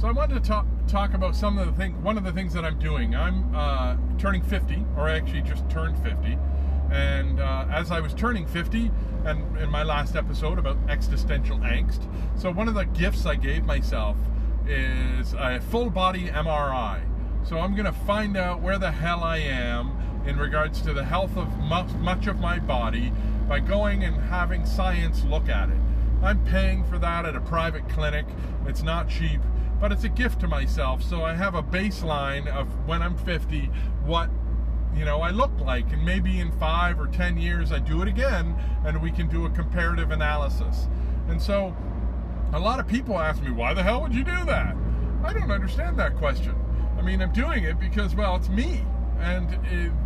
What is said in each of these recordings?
So I wanted to talk talk about some of the things. One of the things that I'm doing. I'm uh, turning 50, or I actually just turned 50. And uh, as I was turning 50, and in my last episode about existential angst, so one of the gifts I gave myself is a full body MRI. So I'm going to find out where the hell I am in regards to the health of much, much of my body by going and having science look at it. I'm paying for that at a private clinic. It's not cheap, but it's a gift to myself. So I have a baseline of when I'm 50, what you know I look like, and maybe in five or ten years I do it again, and we can do a comparative analysis. And so, a lot of people ask me, why the hell would you do that? I don't understand that question. I mean, I'm doing it because, well, it's me. And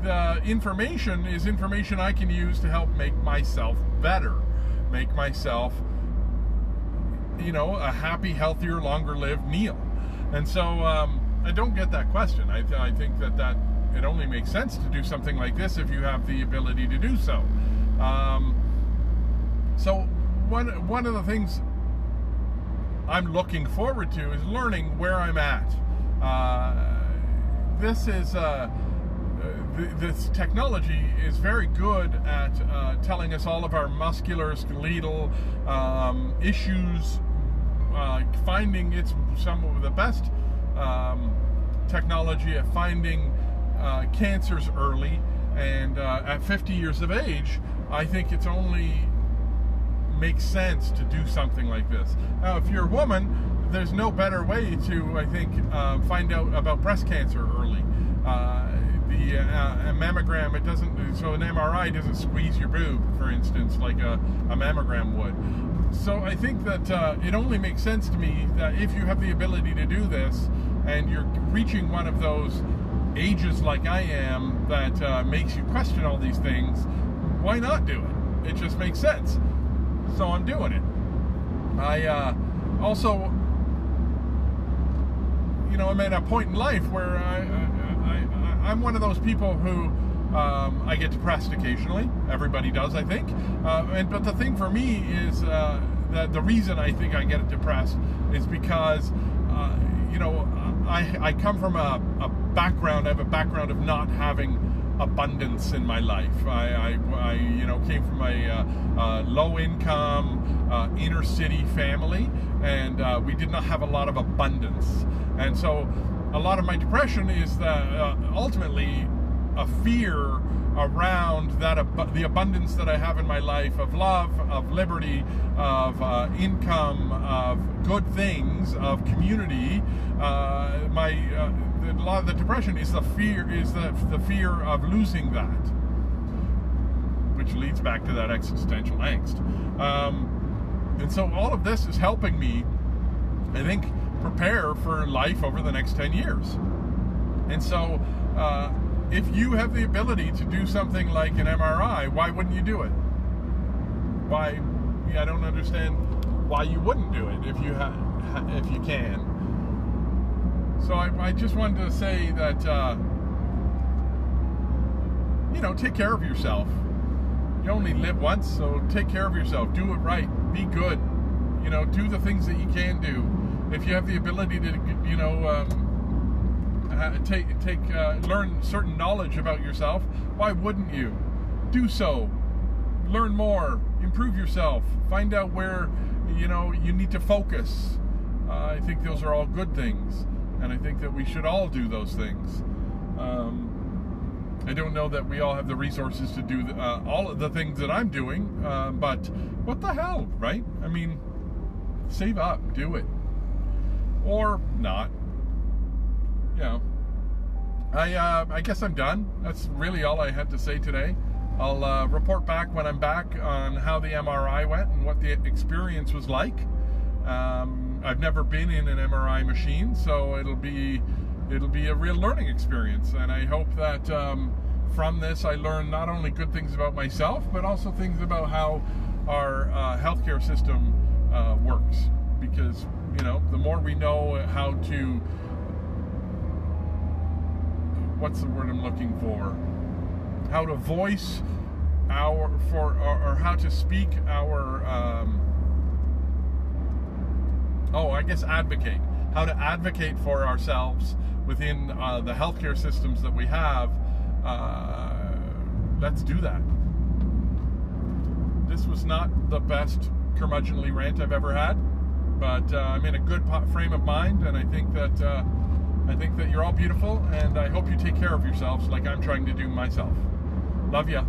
uh, the information is information I can use to help make myself better, make myself, you know, a happy, healthier, longer lived Neil. And so um, I don't get that question. I, th- I think that, that it only makes sense to do something like this if you have the ability to do so. Um, so one, one of the things I'm looking forward to is learning where I'm at. Uh, this is uh, this technology is very good at uh, telling us all of our muscular, skeletal um, issues, uh, finding it's some of the best um, technology at finding uh, cancers early. And uh, at 50 years of age, I think it's only makes sense to do something like this. Now, if you're a woman, there's no better way to, I think, uh, find out about breast cancer early. The uh, mammogram, it doesn't, so an MRI doesn't squeeze your boob, for instance, like a, a mammogram would. So I think that uh, it only makes sense to me that if you have the ability to do this and you're reaching one of those ages like I am that uh, makes you question all these things, why not do it? It just makes sense. So I'm doing it. I uh, also, you know, I'm at a point in life where I, I'm one of those people who um, I get depressed occasionally. Everybody does, I think. Uh, and but the thing for me is uh, that the reason I think I get depressed is because, uh, you know, I, I come from a, a background. I have a background of not having abundance in my life. I, I, I you know, came from a uh, low income, uh, inner city family, and uh, we did not have a lot of abundance. And so, a lot of my depression is that uh, ultimately a fear around that ab- the abundance that I have in my life of love, of liberty, of uh, income, of good things, of community. Uh, my uh, a lot of the depression is the fear is the the fear of losing that, which leads back to that existential angst. Um, and so all of this is helping me, I think, prepare for life over the next ten years. And so. Uh, if you have the ability to do something like an MRI, why wouldn't you do it? Why? I don't understand why you wouldn't do it if you ha- if you can. So I, I just wanted to say that uh, you know take care of yourself. You only live once, so take care of yourself. Do it right. Be good. You know, do the things that you can do. If you have the ability to, you know. Um, take take uh, learn certain knowledge about yourself, why wouldn't you? Do so. Learn more. Improve yourself. Find out where you know you need to focus. Uh, I think those are all good things, and I think that we should all do those things. Um, I don't know that we all have the resources to do uh, all of the things that I'm doing, uh, but what the hell, right? I mean, save up, do it, or not. You know. I uh, I guess I'm done. That's really all I had to say today. I'll uh, report back when I'm back on how the MRI went and what the experience was like. Um, I've never been in an MRI machine, so it'll be it'll be a real learning experience, and I hope that um, from this I learn not only good things about myself, but also things about how our uh, healthcare system uh, works. Because you know, the more we know how to what's the word I'm looking for? How to voice our for or, or how to speak our um, oh I guess advocate how to advocate for ourselves within uh, the healthcare systems that we have, uh, let's do that. This was not the best curmudgeonly rant I've ever had, but uh, I'm in a good frame of mind, and I think that uh, I think that you're all beautiful, and I hope you take care of yourselves like I'm trying to do myself. Love ya.